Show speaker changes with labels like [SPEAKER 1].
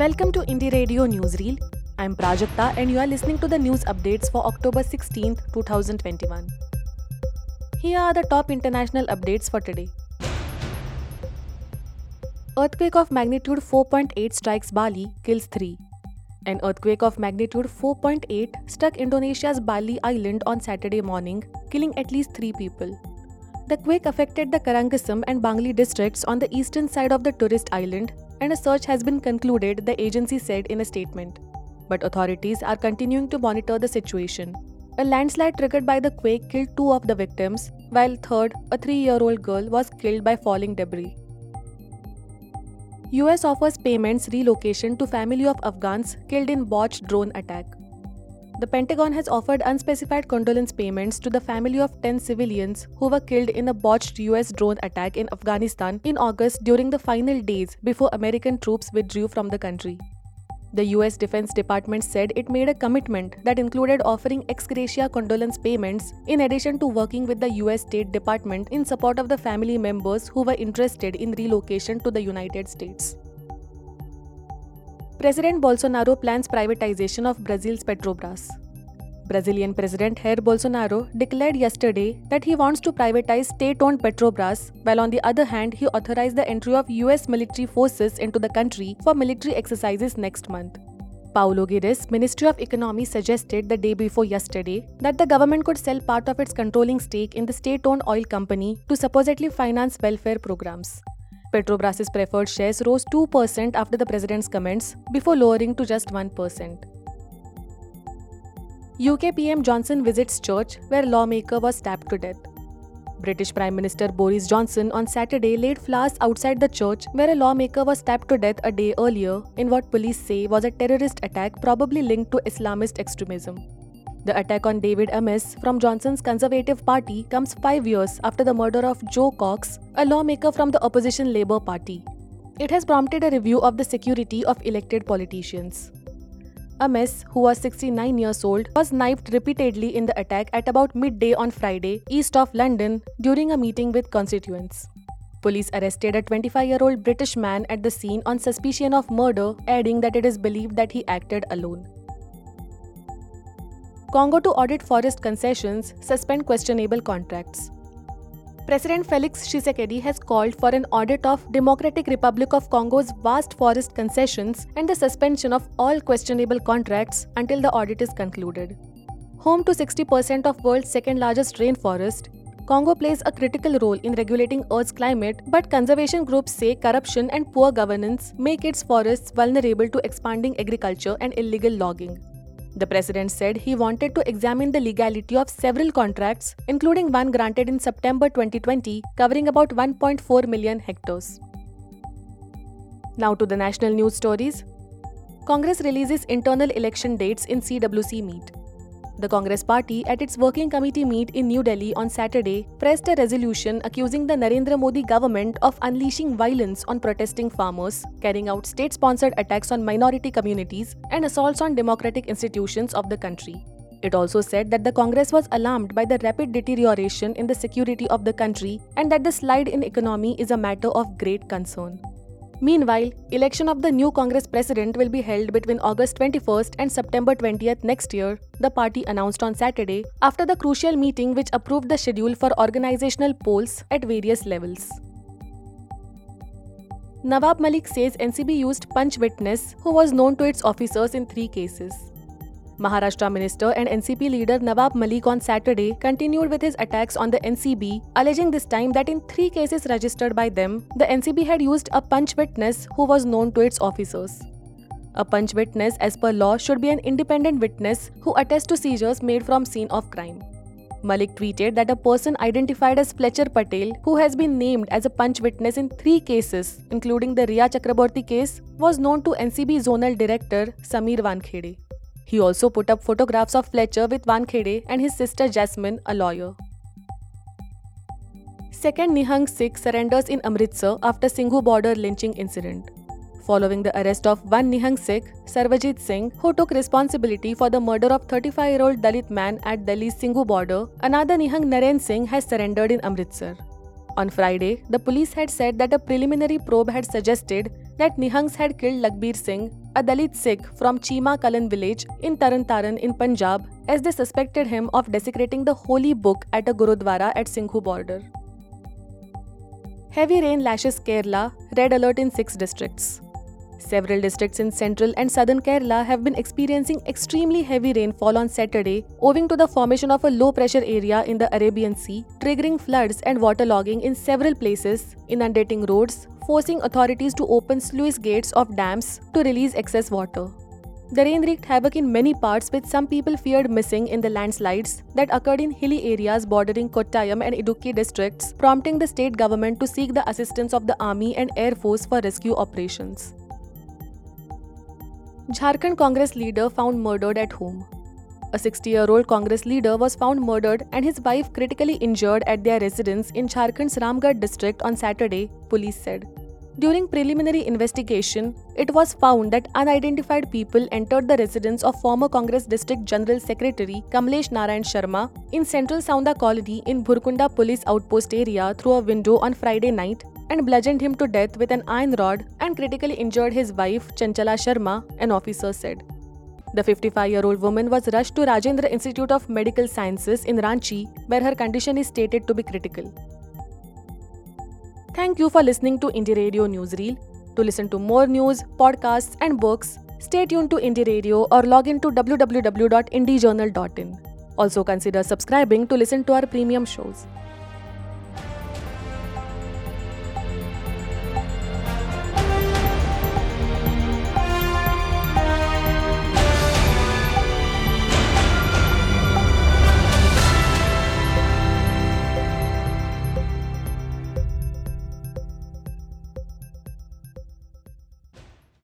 [SPEAKER 1] Welcome to Indie Radio Newsreel. I'm Prajakta and you are listening to the news updates for October 16, 2021. Here are the top international updates for today. Earthquake of magnitude 4.8 strikes Bali, kills 3. An earthquake of magnitude 4.8 struck Indonesia's Bali island on Saturday morning, killing at least 3 people. The quake affected the Karangasem and Bangli districts on the eastern side of the tourist island, and a search has been concluded, the agency said in a statement. But authorities are continuing to monitor the situation. A landslide triggered by the quake killed two of the victims, while third, a 3-year-old girl was killed by falling debris. US offers payments relocation to family of Afghans killed in botched drone attack. The Pentagon has offered unspecified condolence payments to the family of 10 civilians who were killed in a botched US drone attack in Afghanistan in August during the final days before American troops withdrew from the country. The US Defense Department said it made a commitment that included offering ex gratia condolence payments in addition to working with the US State Department in support of the family members who were interested in relocation to the United States. President Bolsonaro plans privatization of Brazil's Petrobras. Brazilian President Jair Bolsonaro declared yesterday that he wants to privatize state owned Petrobras, while on the other hand, he authorized the entry of US military forces into the country for military exercises next month. Paulo Guedes, Ministry of Economy, suggested the day before yesterday that the government could sell part of its controlling stake in the state owned oil company to supposedly finance welfare programs. Petrobras's preferred shares rose 2% after the president's comments before lowering to just 1%. UK PM Johnson visits church where lawmaker was stabbed to death. British Prime Minister Boris Johnson on Saturday laid flowers outside the church where a lawmaker was stabbed to death a day earlier in what police say was a terrorist attack probably linked to Islamist extremism. The attack on David Amess from Johnson's Conservative Party comes five years after the murder of Jo Cox, a lawmaker from the opposition Labour Party. It has prompted a review of the security of elected politicians. Amess, who was 69 years old, was knifed repeatedly in the attack at about midday on Friday, east of London, during a meeting with constituents. Police arrested a 25 year old British man at the scene on suspicion of murder, adding that it is believed that he acted alone. Congo to audit forest concessions, suspend questionable contracts. President Felix Tshisekedi has called for an audit of Democratic Republic of Congo's vast forest concessions and the suspension of all questionable contracts until the audit is concluded. Home to 60% of world's second largest rainforest, Congo plays a critical role in regulating Earth's climate, but conservation groups say corruption and poor governance make its forests vulnerable to expanding agriculture and illegal logging. The president said he wanted to examine the legality of several contracts, including one granted in September 2020 covering about 1.4 million hectares. Now to the national news stories. Congress releases internal election dates in CWC meet. The Congress party, at its working committee meet in New Delhi on Saturday, pressed a resolution accusing the Narendra Modi government of unleashing violence on protesting farmers, carrying out state sponsored attacks on minority communities, and assaults on democratic institutions of the country. It also said that the Congress was alarmed by the rapid deterioration in the security of the country and that the slide in economy is a matter of great concern. Meanwhile, election of the new Congress president will be held between August 21st and September 20th next year, the party announced on Saturday after the crucial meeting which approved the schedule for organizational polls at various levels. Nawab Malik says NCB used punch witness who was known to its officers in three cases. Maharashtra Minister and NCP leader Nawab Malik on Saturday continued with his attacks on the NCB, alleging this time that in three cases registered by them, the NCB had used a punch witness who was known to its officers. A punch witness, as per law, should be an independent witness who attests to seizures made from scene of crime. Malik tweeted that a person identified as Fletcher Patel, who has been named as a punch witness in three cases, including the Rhea Chakraborty case, was known to NCB Zonal Director Samir Wankhede. He also put up photographs of Fletcher with Wankhede and his sister Jasmine, a lawyer. Second Nihang Sikh surrenders in Amritsar after Singhu border lynching incident. Following the arrest of one Nihang Sikh, Sarvajit Singh, who took responsibility for the murder of 35-year-old Dalit man at Delhi's Singhu border, another Nihang Naren Singh has surrendered in Amritsar. On Friday, the police had said that a preliminary probe had suggested that Nihangs had killed Lakhbir Singh, a Dalit Sikh from Chima Kalan village in Taran in Punjab, as they suspected him of desecrating the holy book at a Gurudwara at Singhu border. Heavy rain lashes Kerala, red alert in six districts. Several districts in central and southern Kerala have been experiencing extremely heavy rainfall on Saturday owing to the formation of a low pressure area in the Arabian Sea, triggering floods and waterlogging in several places, inundating roads, forcing authorities to open sluice gates of dams to release excess water. The rain wreaked havoc in many parts, with some people feared missing in the landslides that occurred in hilly areas bordering Kottayam and Idukki districts, prompting the state government to seek the assistance of the army and air force for rescue operations. Jharkhand Congress leader found murdered at home. A 60 year old Congress leader was found murdered and his wife critically injured at their residence in Jharkhand's Ramgarh district on Saturday, police said. During preliminary investigation, it was found that unidentified people entered the residence of former Congress District General Secretary Kamlesh Narayan Sharma in Central Saunda Colony in Bhurkunda Police Outpost area through a window on Friday night and bludgeoned him to death with an iron rod and critically injured his wife Chanchala Sharma, an officer said. The 55 year old woman was rushed to Rajendra Institute of Medical Sciences in Ranchi, where her condition is stated to be critical. Thank you for listening to Indie Radio Newsreel. To listen to more news, podcasts, and books, stay tuned to Indie Radio or log in to www.indiejournal.in. Also consider subscribing to listen to our premium shows.